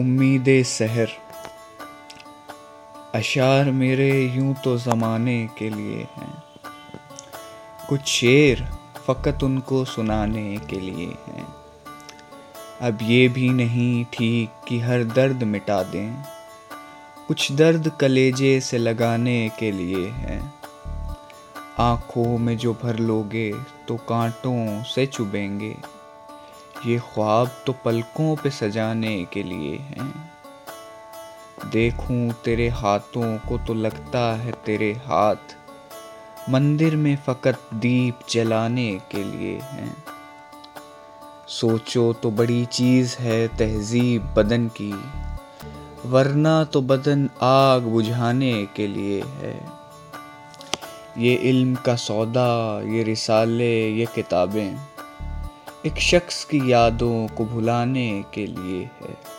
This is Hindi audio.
उम्मीद सहर। अशार मेरे यूँ तो ज़माने के लिए हैं। कुछ शेर फ़कत उनको सुनाने के लिए हैं। अब ये भी नहीं ठीक कि हर दर्द मिटा दें। कुछ दर्द कलेजे से लगाने के लिए हैं। आँखों में जो भर लोगे तो कांटों से चुभेंगे। ये ख्वाब तो पलकों पे सजाने के लिए हैं। देखूँ तेरे हाथों को तो लगता है तेरे हाथ। मंदिर में फ़कत दीप जलाने के लिए हैं। सोचो तो बड़ी चीज़ है तहजीब बदन की। वरना तो बदन आग बुझाने के लिए है। ये इल्म का सौदा, ये रिसाले, ये किताबें। एक शख्स की यादों को भुलाने के लिए है।